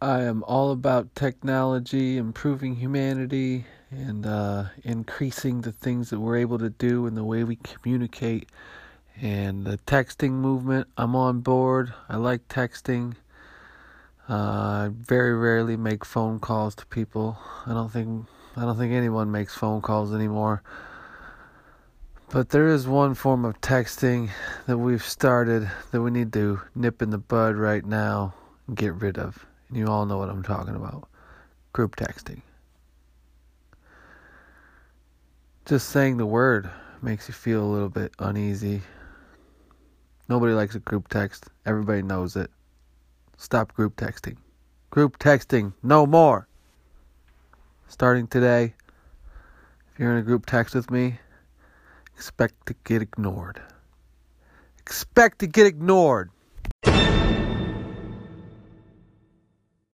I am all about technology, improving humanity, and uh, increasing the things that we're able to do and the way we communicate. And the texting movement, I'm on board. I like texting. Uh, I very rarely make phone calls to people. I don't think I don't think anyone makes phone calls anymore. But there is one form of texting that we've started that we need to nip in the bud right now and get rid of. And you all know what I'm talking about group texting. Just saying the word makes you feel a little bit uneasy. Nobody likes a group text, everybody knows it. Stop group texting. Group texting, no more. Starting today, if you're in a group text with me, expect to get ignored. Expect to get ignored.